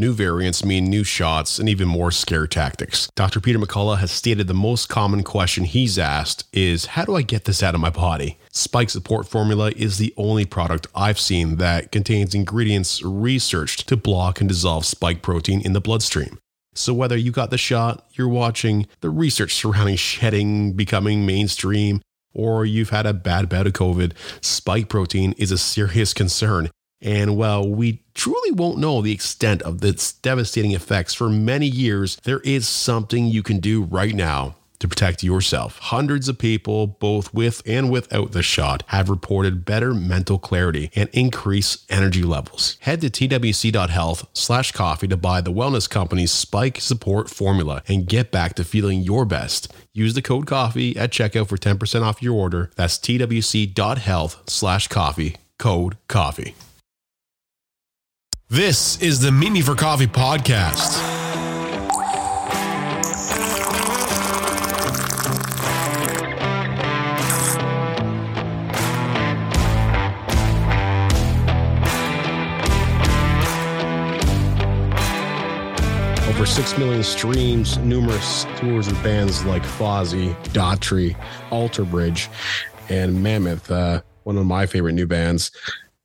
New variants mean new shots and even more scare tactics. Dr. Peter McCullough has stated the most common question he's asked is How do I get this out of my body? Spike Support Formula is the only product I've seen that contains ingredients researched to block and dissolve spike protein in the bloodstream. So, whether you got the shot, you're watching the research surrounding shedding becoming mainstream, or you've had a bad bout of COVID, spike protein is a serious concern and while we truly won't know the extent of its devastating effects for many years, there is something you can do right now to protect yourself. Hundreds of people, both with and without the shot, have reported better mental clarity and increased energy levels. Head to twc.health slash coffee to buy the wellness company's spike support formula and get back to feeling your best. Use the code coffee at checkout for 10% off your order. That's twc.health slash coffee. Code coffee. This is the Me for Coffee podcast. Over 6 million streams, numerous tours with bands like Fozzy, Daughtry, Alter Bridge, and Mammoth, uh, one of my favorite new bands.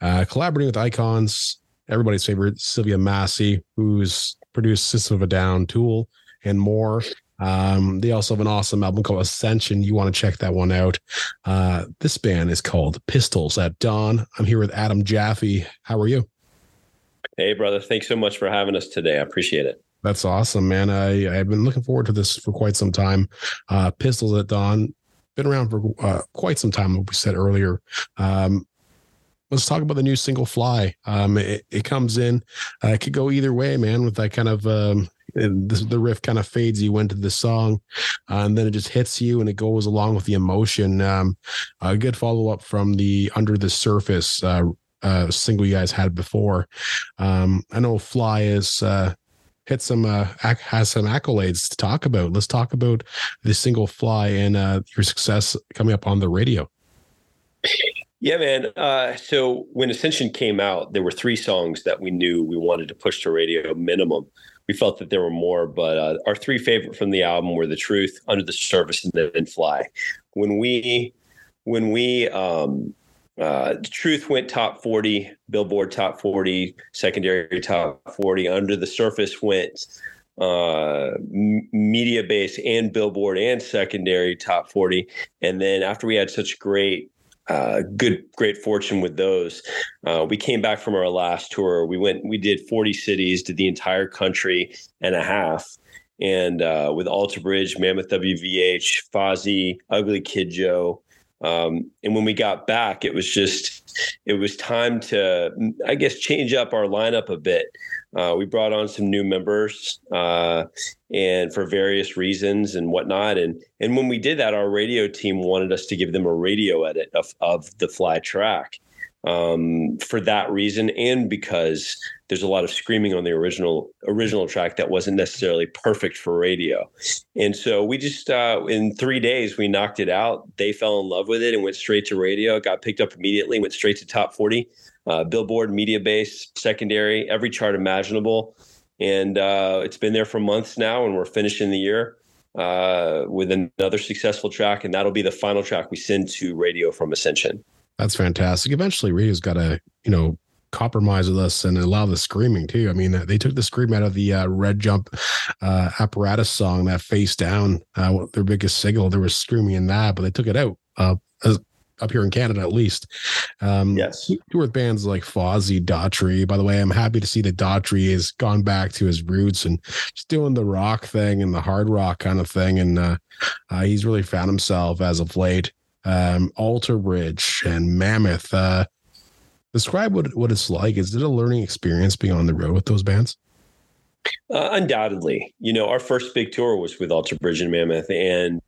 Uh, collaborating with icons everybody's favorite Sylvia Massy, who's produced System of a Down, Tool, and more. Um, they also have an awesome album called Ascension. You want to check that one out. Uh, this band is called Pistols at Dawn. I'm here with Adam Jaffe. How are you? Hey, brother. Thanks so much for having us today. I appreciate it. That's awesome, man. I, I've been looking forward to this for quite some time. Uh, Pistols at Dawn, been around for uh, quite some time, like we said earlier. Um, let's talk about the new single fly. Um it, it comes in uh, it could go either way man with that kind of um the, the riff kind of fades you into the song uh, and then it just hits you and it goes along with the emotion. Um a good follow-up from the under the surface uh, uh single you guys had before. Um i know fly is uh hit some uh has some accolades to talk about. Let's talk about the single fly and uh your success coming up on the radio yeah, man. Uh, so when Ascension came out, there were three songs that we knew we wanted to push to radio minimum. We felt that there were more, but uh, our three favorite from the album were "The Truth," "Under the Surface," and then "Fly." When we when we um, uh, the truth went top 40 billboard top 40 secondary top 40 under the surface went uh, Mediabase and billboard and secondary top 40 and then after we had such great uh, good, great fortune with those. Uh, we came back from our last tour. We went, we did 40 cities, did the entire country and a half. And uh, with Alter Bridge, Mammoth WVH, Fozzy, Ugly Kid Joe. Um, and when we got back, it was just, it was time to, I guess, change up our lineup a bit. Uh, we brought on some new members, uh, and for various reasons and whatnot. And and when we did that, our radio team wanted us to give them a radio edit of of the fly track. Um, for that reason, and because there's a lot of screaming on the original original track that wasn't necessarily perfect for radio, and so we just uh, in three days we knocked it out. They fell in love with it and went straight to radio. It got picked up immediately, went straight to top forty uh, Billboard, Mediabase, secondary, every chart imaginable. And uh, it's been there for months now, and we're finishing the year uh, with another successful track. And that'll be the final track we send to radio from Ascension. That's fantastic. Eventually, radio's got to, you know, compromise with us and allow the screaming too. I mean, they took the scream out of the uh, Red Jump uh, apparatus song, that face down, uh, their biggest single. There was screaming in that, but they took it out. Uh, as, up here in Canada at least. Um, yes. With bands like Fozzy, Daughtry. By the way, I'm happy to see that Daughtry has gone back to his roots and just doing the rock thing and the hard rock kind of thing. And uh, uh, he's really found himself as of late. Um, Alter Bridge and Mammoth. Uh, describe what, what it's like. Is it a learning experience being on the road with those bands? Uh, undoubtedly. You know, our first big tour was with Alter Bridge and Mammoth. And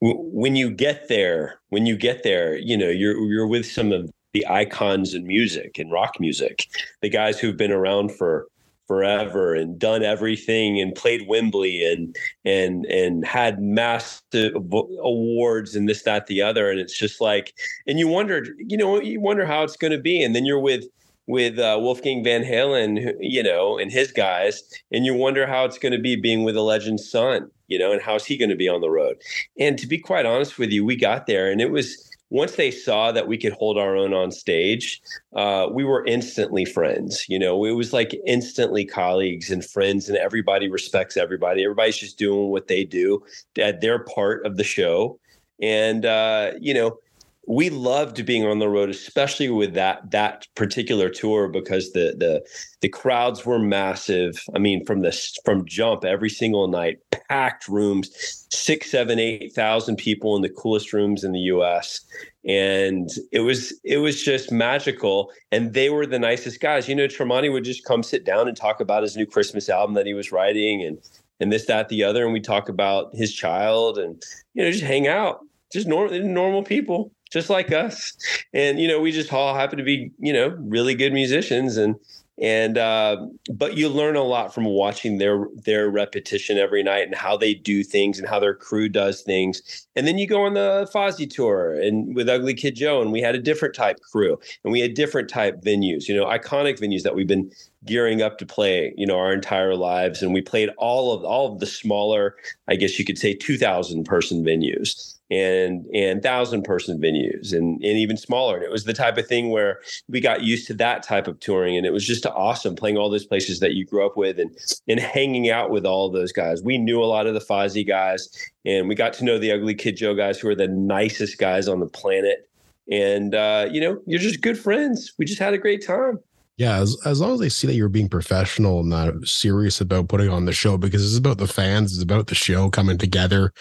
when you get there, when you get there, you know, you're you're with some of the icons in music and rock music, the guys who've been around for forever and done everything and played Wembley and and and had massive awards and this that the other. And it's just like and you wonder you know you wonder how it's going to be. And then you're with with uh, Wolfgang Van Halen, you know, and his guys, and you wonder how it's going to be being with a legend's son, you know, and how's he going to be on the road. And to be quite honest with you, we got there, and it was once they saw that we could hold our own on stage, uh, we were instantly friends. You know, it was like instantly colleagues and friends, and everybody respects everybody. Everybody's just doing what they do at their part of the show. And, uh, you know, we loved being on the road, especially with that that particular tour because the the the crowds were massive. I mean, from the from jump every single night, packed rooms, six, seven, eight thousand people in the coolest rooms in the U.S. And it was it was just magical. And they were the nicest guys. You know, Tremonti would just come sit down and talk about his new Christmas album that he was writing, and and this, that, the other, and we talk about his child, and you know, just hang out, just normal normal people just like us. And, you know, we just all happen to be, you know, really good musicians. And, and uh, but you learn a lot from watching their their repetition every night and how they do things and how their crew does things and then you go on the Fozzy tour and with Ugly Kid Joe and we had a different type crew and we had different type venues you know iconic venues that we've been gearing up to play you know our entire lives and we played all of all of the smaller I guess you could say 2000 person venues and and thousand person venues and and even smaller. And it was the type of thing where we got used to that type of touring, and it was just awesome playing all those places that you grew up with and and hanging out with all those guys. We knew a lot of the Fozzy guys, and we got to know the Ugly Kid Joe guys, who are the nicest guys on the planet. And uh, you know, you're just good friends. We just had a great time. Yeah, as, as long as they see that you're being professional and not serious about putting on the show, because it's about the fans, it's about the show coming together,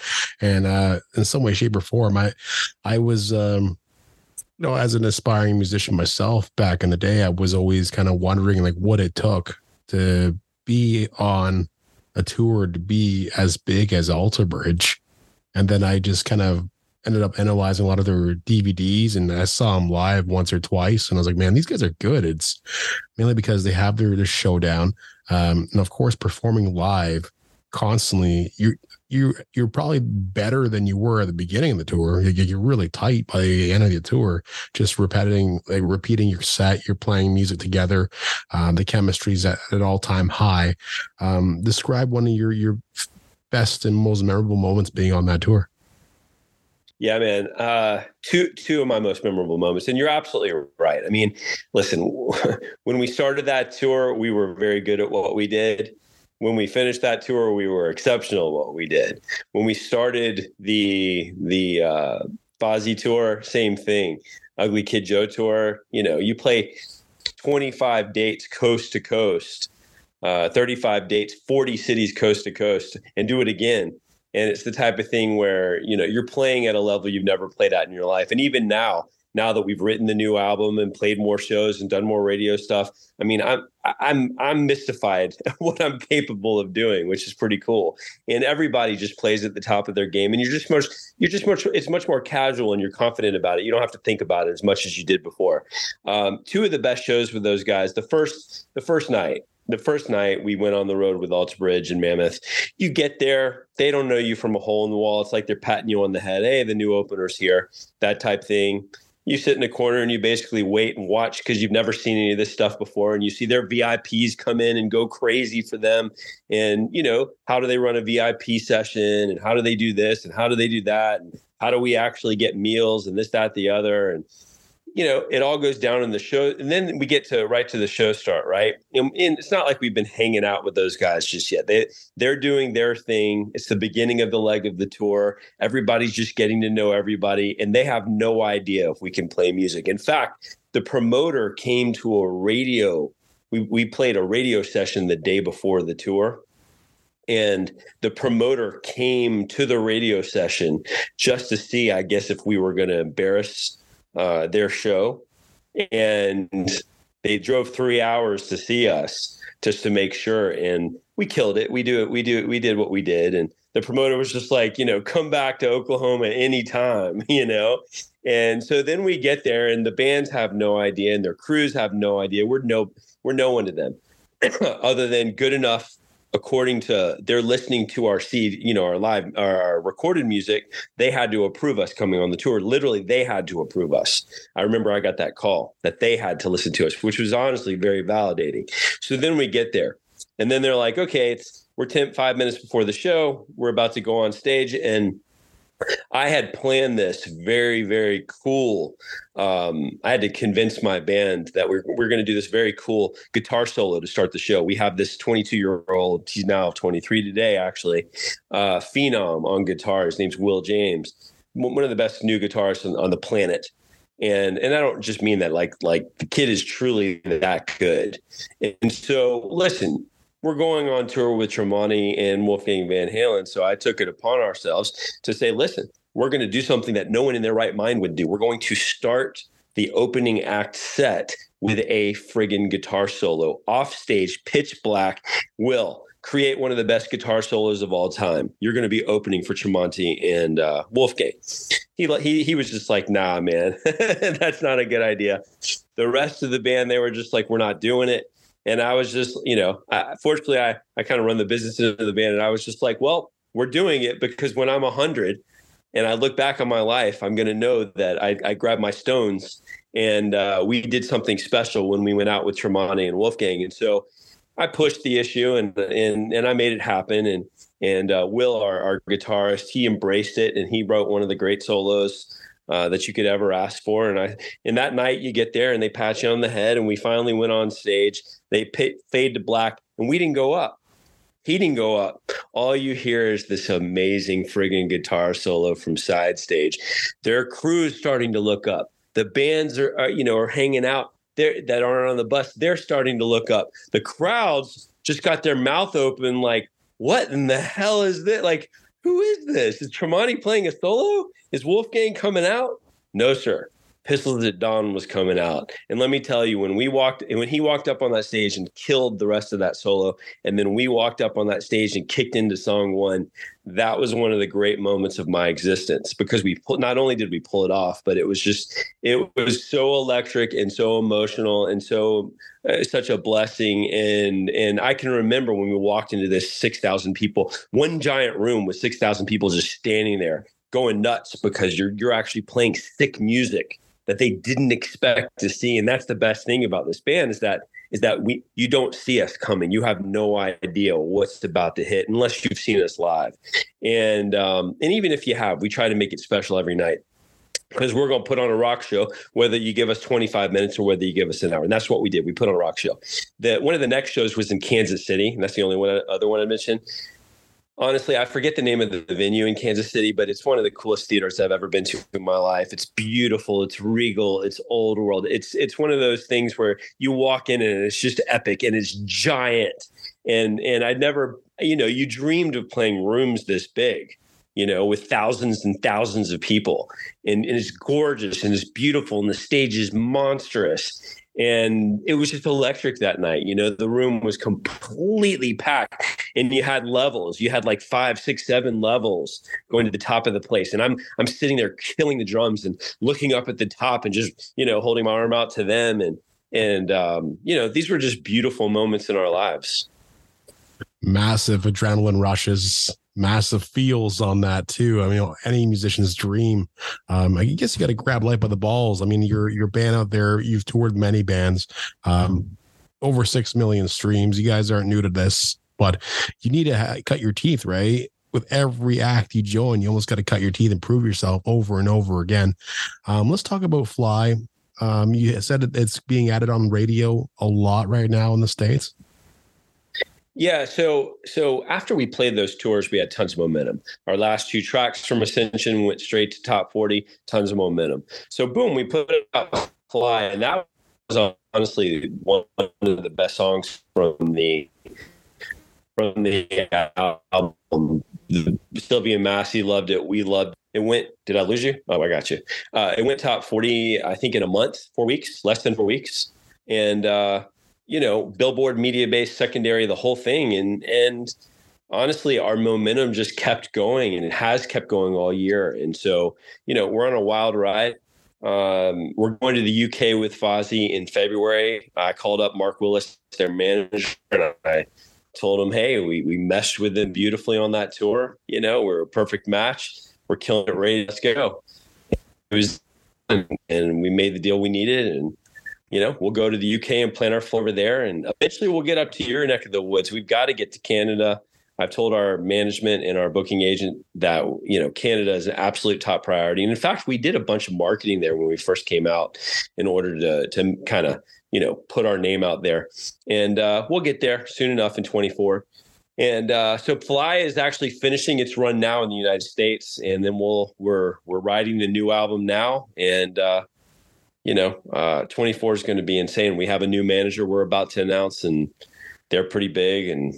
and uh, in some way, shape, or form, I, I was, um, you know, as an aspiring musician myself back in the day, I was always kind of wondering like what it took to be on a tour to be as big as Alter Bridge, and then I just kind of ended up analyzing a lot of their DVDs and I saw them live once or twice. And I was like, man, these guys are good. It's mainly because they have their, their showdown. Um, and of course, performing live constantly, you you you're probably better than you were at the beginning of the tour. You're really tight by the end of the tour, just repeating like repeating your set. You're playing music together. Um, the chemistry's at an all time high. Um, describe one of your your best and most memorable moments being on that tour. Yeah, man. Uh, two two of my most memorable moments, and you're absolutely right. I mean, listen, when we started that tour, we were very good at what we did. When we finished that tour, we were exceptional at what we did. When we started the the uh, Fozzy tour, same thing. Ugly Kid Joe tour. You know, you play 25 dates coast to coast, uh, 35 dates, 40 cities coast to coast, and do it again and it's the type of thing where you know you're playing at a level you've never played at in your life. And even now now that we've written the new album and played more shows and done more radio stuff i mean i'm i'm i'm mystified what i'm capable of doing which is pretty cool. And everybody just plays at the top of their game and you're just much you're just much it's much more casual and you're confident about it. You don't have to think about it as much as you did before. Um, two of the best shows with those guys the first the first night the first night we went on the road with Alter Bridge and Mammoth, you get there, they don't know you from a hole in the wall. It's like they're patting you on the head. Hey, the new opener's here, that type thing. You sit in a corner and you basically wait and watch because you've never seen any of this stuff before. And you see their VIPs come in and go crazy for them. And, you know, how do they run a VIP session? And how do they do this? And how do they do that? And how do we actually get meals and this, that, the other? And, you know, it all goes down in the show, and then we get to right to the show start, right? And, and, it's not like we've been hanging out with those guys just yet. They they're doing their thing. It's the beginning of the leg of the tour. Everybody's just getting to know everybody, and they have no idea if we can play music. In fact, the promoter came to a radio. We we played a radio session the day before the tour. And the promoter came to the radio session just to see, I guess, if we were going to embarrass uh, their show, and they drove three hours to see us just to make sure. And we killed it. We do it. We do it. We did what we did. And the promoter was just like, you know, come back to Oklahoma anytime, you know. And so then we get there, and the bands have no idea, and their crews have no idea. We're no, we're no one to them, other than good enough according to they're listening to our seed, you know, our live, our recorded music, they had to approve us coming on the tour. Literally, they had to approve us. I remember I got that call that they had to listen to us, which was honestly very validating. So then we get there, and then they're like, okay, it's we're 10, five minutes before the show. We're about to go on stage, and I had planned this very, very cool. Um, I had to convince my band that we're, we're going to do this very cool guitar solo to start the show. We have this 22 year old, he's now 23 today, actually, uh, phenom on guitar. His name's Will James, one of the best new guitarists on, on the planet. And and I don't just mean that like like the kid is truly that good. And so listen, we're going on tour with Tremonti and Wolfgang Van Halen. So I took it upon ourselves to say, listen, we're going to do something that no one in their right mind would do. We're going to start the opening act set with a friggin' guitar solo off stage, pitch black. Will create one of the best guitar solos of all time. You're going to be opening for Tremonti and uh, Wolfgang. He, he he was just like, nah, man, that's not a good idea. The rest of the band, they were just like, we're not doing it. And I was just, you know, I, fortunately, I, I kind of run the business of the band. And I was just like, well, we're doing it because when I'm 100 and I look back on my life, I'm going to know that I, I grabbed my stones and uh, we did something special when we went out with Tremonti and Wolfgang. And so I pushed the issue and and and I made it happen. And and uh, Will, our, our guitarist, he embraced it and he wrote one of the great solos uh, that you could ever ask for. And I, and that night you get there and they pat you on the head, and we finally went on stage. They pay, fade to black, and we didn't go up. He didn't go up. All you hear is this amazing friggin' guitar solo from side stage. Their crew's starting to look up. The bands are, are you know, are hanging out there that aren't on the bus. They're starting to look up. The crowds just got their mouth open, like, what in the hell is this? Like, who is this? Is Tremonti playing a solo? Is Wolfgang coming out? No, sir. Pistols at Dawn was coming out. And let me tell you, when we walked, when he walked up on that stage and killed the rest of that solo, and then we walked up on that stage and kicked into song one, that was one of the great moments of my existence because we pull, not only did we pull it off, but it was just, it was so electric and so emotional and so uh, such a blessing. And, and I can remember when we walked into this 6,000 people, one giant room with 6,000 people just standing there going nuts because you're, you're actually playing sick music that they didn't expect to see. And that's the best thing about this band is that is that we you don't see us coming. You have no idea what's about to hit unless you've seen us live. And um, and even if you have, we try to make it special every night because we're going to put on a rock show whether you give us 25 minutes or whether you give us an hour and that's what we did we put on a rock show the one of the next shows was in kansas city and that's the only one other one i mentioned honestly, I forget the name of the, venue in Kansas City, but it's one of the coolest theaters I've ever been to in my life. It's beautiful, it's regal, it's old world. It's it's one of those things where you walk in and it's just epic and it's giant. And and I'd never, you know, you dreamed of playing rooms this big you know, with thousands and thousands of people. And, and, it's gorgeous and it's beautiful and the stage is monstrous and it was just electric that night you know the room was completely packed and you had levels. You had like five six seven levels going to the top of the place and i'm i'm sitting there killing the drums and looking up at the top and just you know holding my arm out to them and and um, you know these were just beautiful moments in our lives. Massive adrenaline rushes massive feels on that too. I mean, any musician's dream. Um, I guess you got to grab life by the balls. I mean, your your band out there, you've toured many bands, um, over six million streams. You guys aren't new to this, but you need to ha- cut your teeth, right? With every act you join, you almost got to cut your teeth and prove yourself over and over again. Um, let's talk about Fly. Um, you said it's being added on radio a lot right now in the states. Yeah, so so after we played those tours, we had tons of momentum. Our last two tracks from Ascension went straight to top forty, tons of momentum. So boom, we put it up fly, and that was honestly one of the best songs from the from the album. Sylvia Massy loved it. We loved it. Went. Did I lose you? Oh, I got you. Uh, it went top forty. I think in a month, four weeks, less than four weeks, and. uh you know, billboard Mediabase secondary, the whole thing. And and honestly, our momentum just kept going and it has kept going all year. And so, you know, we're on a wild ride. Um, we're going to the UK with Fozzy in February. I called up Mark Willis, their manager, and I told him, hey, we we meshed with them beautifully on that tour. You know, we're a perfect match. We're killing it. Ready, let's go. It was, and we made the deal we needed, and you know, we'll go to the UK and plant our floor there, and eventually we'll get up to your neck of the woods. We've got to get to Canada. I've told our management and our booking agent that you know Canada is an absolute top priority, and in fact, we did a bunch of marketing there when we first came out in order to to kind of you know put our name out there, and uh, we'll get there soon enough in 24. And uh, so Fly is actually finishing its run now in the United States, and then we'll we're we're writing the new album now, and uh, you know, uh, 24 is going to be insane. We have a new manager we're about to announce, and they're pretty big, and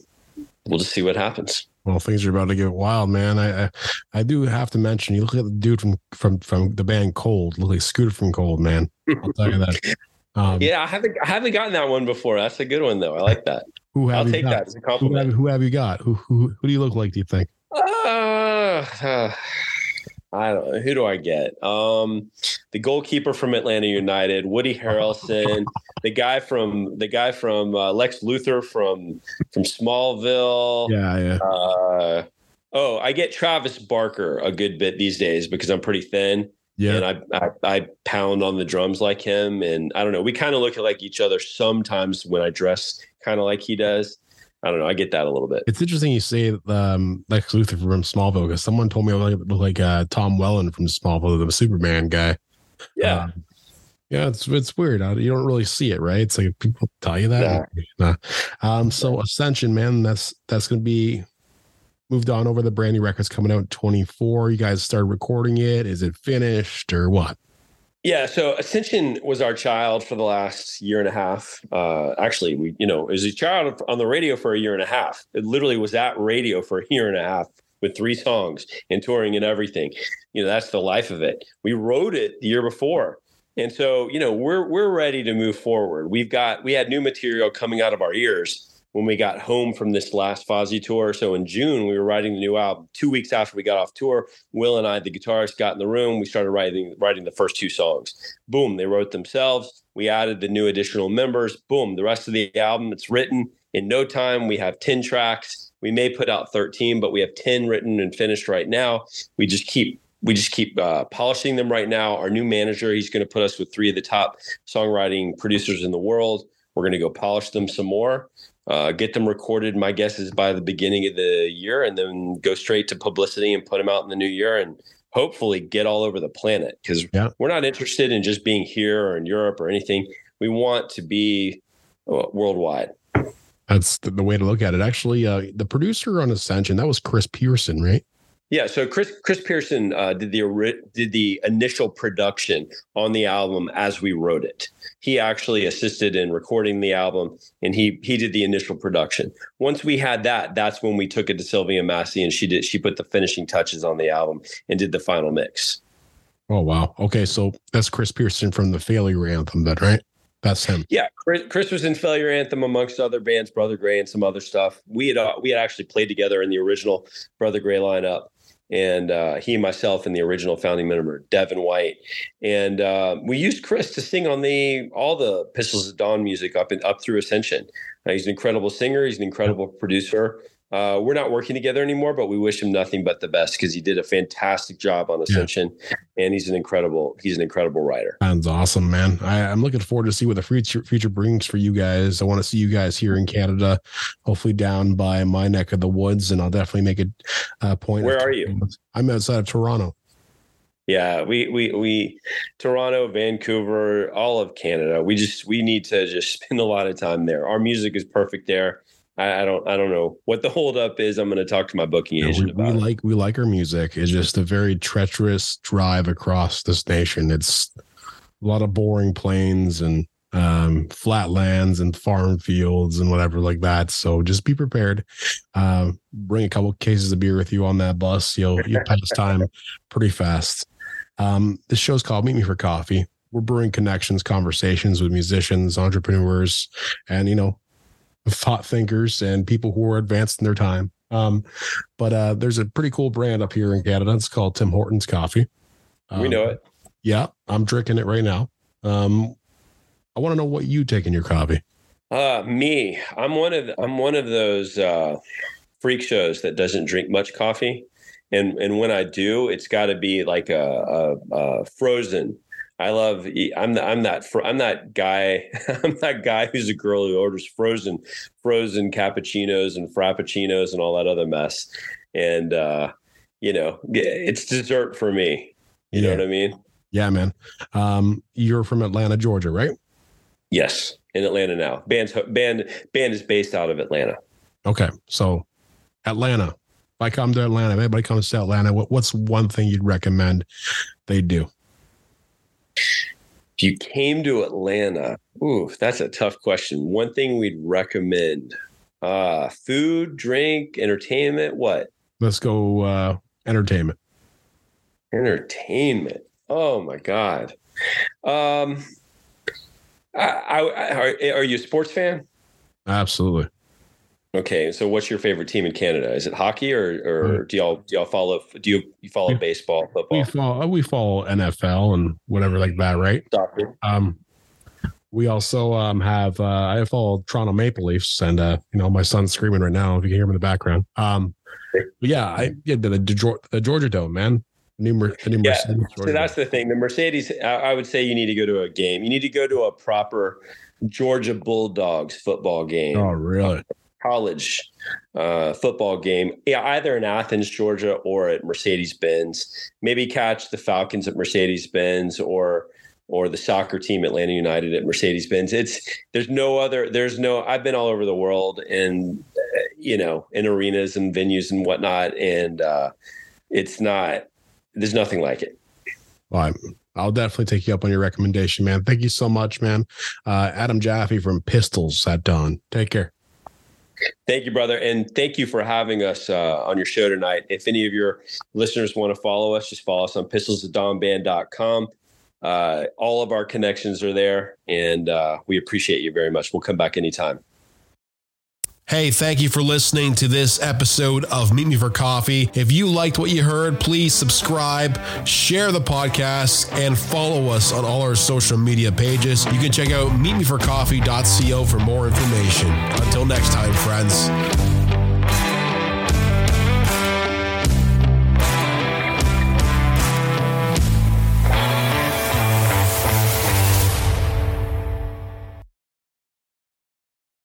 we'll just see what happens. Well, things are about to get wild, man. I, I, I do have to mention. You look at the dude from from from the band Cold. Look like Scooter from Cold, man. I'll tell you that. Um, yeah, I haven't I haven't gotten that one before. That's a good one though. I like that. Who have I'll take got? that as a compliment. Who have, who have, you got? Who, who who do you look like? Do you think? Uh, uh, I don't know. Who do I get? Um, the goalkeeper from Atlanta United, Woody Harrelson, the guy from the guy from uh, Lex Luthor from from Smallville. Yeah, yeah. Uh, oh, I get Travis Barker a good bit these days because I'm pretty thin. Yeah. And I, I, I pound on the drums like him. And I don't know, we kind of look at like each other sometimes when I dress kind of like he does. I don't know. I get that a little bit. It's interesting you say um, Lex Luthor from Smallville because someone told me I look like uh, Tom Welling from Smallville, the Superman guy. Yeah. Um, yeah, it's it's weird. You don't really see it, right? It's like people tell you that. Nah. Um, so Ascension, man, that's that's gonna be moved on over the brand new records coming out in 24. You guys started recording it. Is it finished or what? Yeah, so Ascension was our child for the last year and a half. Uh, actually, we, you know, was a child on the radio for a year and a half. It literally was at radio for a year and a half with three songs and touring and everything. You know, that's the life of it. We wrote it the year before. And so, you know, we're we're ready to move forward. We've got we had new material coming out of our ears when we got home from this last Fozzy tour. So in June, we were writing the new album. Two weeks after we got off tour, Will and I, the guitarist, got in the room. We started writing writing the first two songs. Boom, they wrote themselves. We added the new additional members. Boom, the rest of the album it's written in no time. We have ten tracks. We may put out thirteen, but we have ten written and finished right now. We just keep we just keep uh, polishing them right now. Our new manager, he's going to put us with three of the top songwriting producers in the world. We're going to go polish them some more uh, get them recorded. My guess is by the beginning of the year, and then go straight to publicity and put them out in the new year, and hopefully get all over the planet. Because yeah. we're not interested in just being here or in Europe or anything. We want to be uh, worldwide. That's the, the, way to look at it. Actually, uh, the producer on Ascension that was Chris Pearson, right? Yeah, so Chris Chris Pearson uh, did the did the initial production on the album as we wrote it. He actually assisted in recording the album, and he he did the initial production. Once we had that, that's when we took it to Sylvia Massy, and she did she put the finishing touches on the album and did the final mix. Oh wow! Okay, so that's Chris Pearson from the Failure Anthem, then right? That's him. Yeah, Chris, Chris, was in Failure Anthem amongst other bands, Brother Gray, and some other stuff. We had uh, we had actually played together in the original Brother Gray lineup and uh, he, myself, and the original founding member Devin White, and uh, we used Chris to sing on the all the Pistols at Dawn music up and up through Ascension. He's an incredible singer. He's an incredible producer. Uh, we're not working together anymore, but we wish him nothing but the best because he did a fantastic job on Ascension, yeah. and he's an incredible he's an incredible writer. Sounds awesome, man. I, am looking forward to see what the future future brings for you guys. I want to see you guys here in Canada, hopefully down by my neck of the woods, and I'll definitely make a uh, point. Where are you? I'm outside of Toronto. Yeah, we we we Toronto, Vancouver, all of Canada. We just we need to just spend a lot of time there. Our music is perfect there. I, I, don't I don't know what the holdup is. I'm going to talk to my booking agent we, about. We like we like our music. It's just a very treacherous drive across this nation. It's a lot of boring plains and um, flat lands and farm fields and whatever like that. So just be prepared. Uh, bring a couple cases of beer with you on that bus. You'll you'll pass time pretty fast. Um, this show's called Meet Me for Coffee. We're brewing connections, conversations with musicians, entrepreneurs, and you know thought thinkers and people who are advanced in their time. Um, but uh, there's a pretty cool brand up here in Canada. It's called Tim Hortons Coffee. Um, we know it. Yeah, I'm drinking it right now. Um, I want to know what you take in your coffee. Uh, me, I'm one of I'm one of those uh, freak shows that doesn't drink much coffee, and and when I do, it's got to be like a, a, a frozen I love. I'm the, I'm that I'm that guy. I'm that guy who's a girl who orders frozen frozen cappuccinos and frappuccinos and all that other mess. And uh, you know, it's dessert for me. You yeah. know what I mean? Yeah, man. Um, you're from Atlanta, Georgia, right? Yes, in Atlanta now. Band's band band is based out of Atlanta. Okay, so Atlanta. If I come to Atlanta, if anybody comes to Atlanta, what, what's one thing you'd recommend they do? If you came to Atlanta, ooh, that's a tough question. One thing we'd recommend: uh, food, drink, entertainment. What? Let's go uh, entertainment. Entertainment. Oh my god. Um, I, I, I are, are you a sports fan? Absolutely. Okay, so what's your favorite team in Canada? Is it hockey or or mm. do y'all do y'all follow do you, you follow we, baseball, football? We follow we follow NFL and whatever like that, right? Soccer. Um, we also um have uh, I follow Toronto Maple Leafs and uh you know my son's screaming right now if you can hear him in the background. Um, yeah, I yeah the, the, the Georgia Dome, man. New, the new yeah, so that's the thing. The Mercedes, I, I would say you need to go to a game. You need to go to a proper Georgia Bulldogs football game. Oh, really? College uh, football game, yeah, either in Athens, Georgia, or at Mercedes Benz. Maybe catch the Falcons at Mercedes Benz, or or the soccer team Atlanta United at Mercedes Benz. It's there's no other. There's no. I've been all over the world, and uh, you know, in arenas and venues and whatnot, and uh, it's not. There's nothing like it. I'll definitely take you up on your recommendation, man. Thank you so much, man. Uh, Adam Jaffe from Pistols at Dawn. Take care. Thank you, brother. And thank you for having us uh, on your show tonight. If any of your listeners want to follow us, just follow us on pistolsatdawnband.com. Uh, all of our connections are there, and uh, we appreciate you very much. We'll come back anytime. Hey, thank you for listening to this episode of Meet Me for Coffee. If you liked what you heard, please subscribe, share the podcast, and follow us on all our social media pages. You can check out meetmeforcoffee.co for more information. Until next time, friends.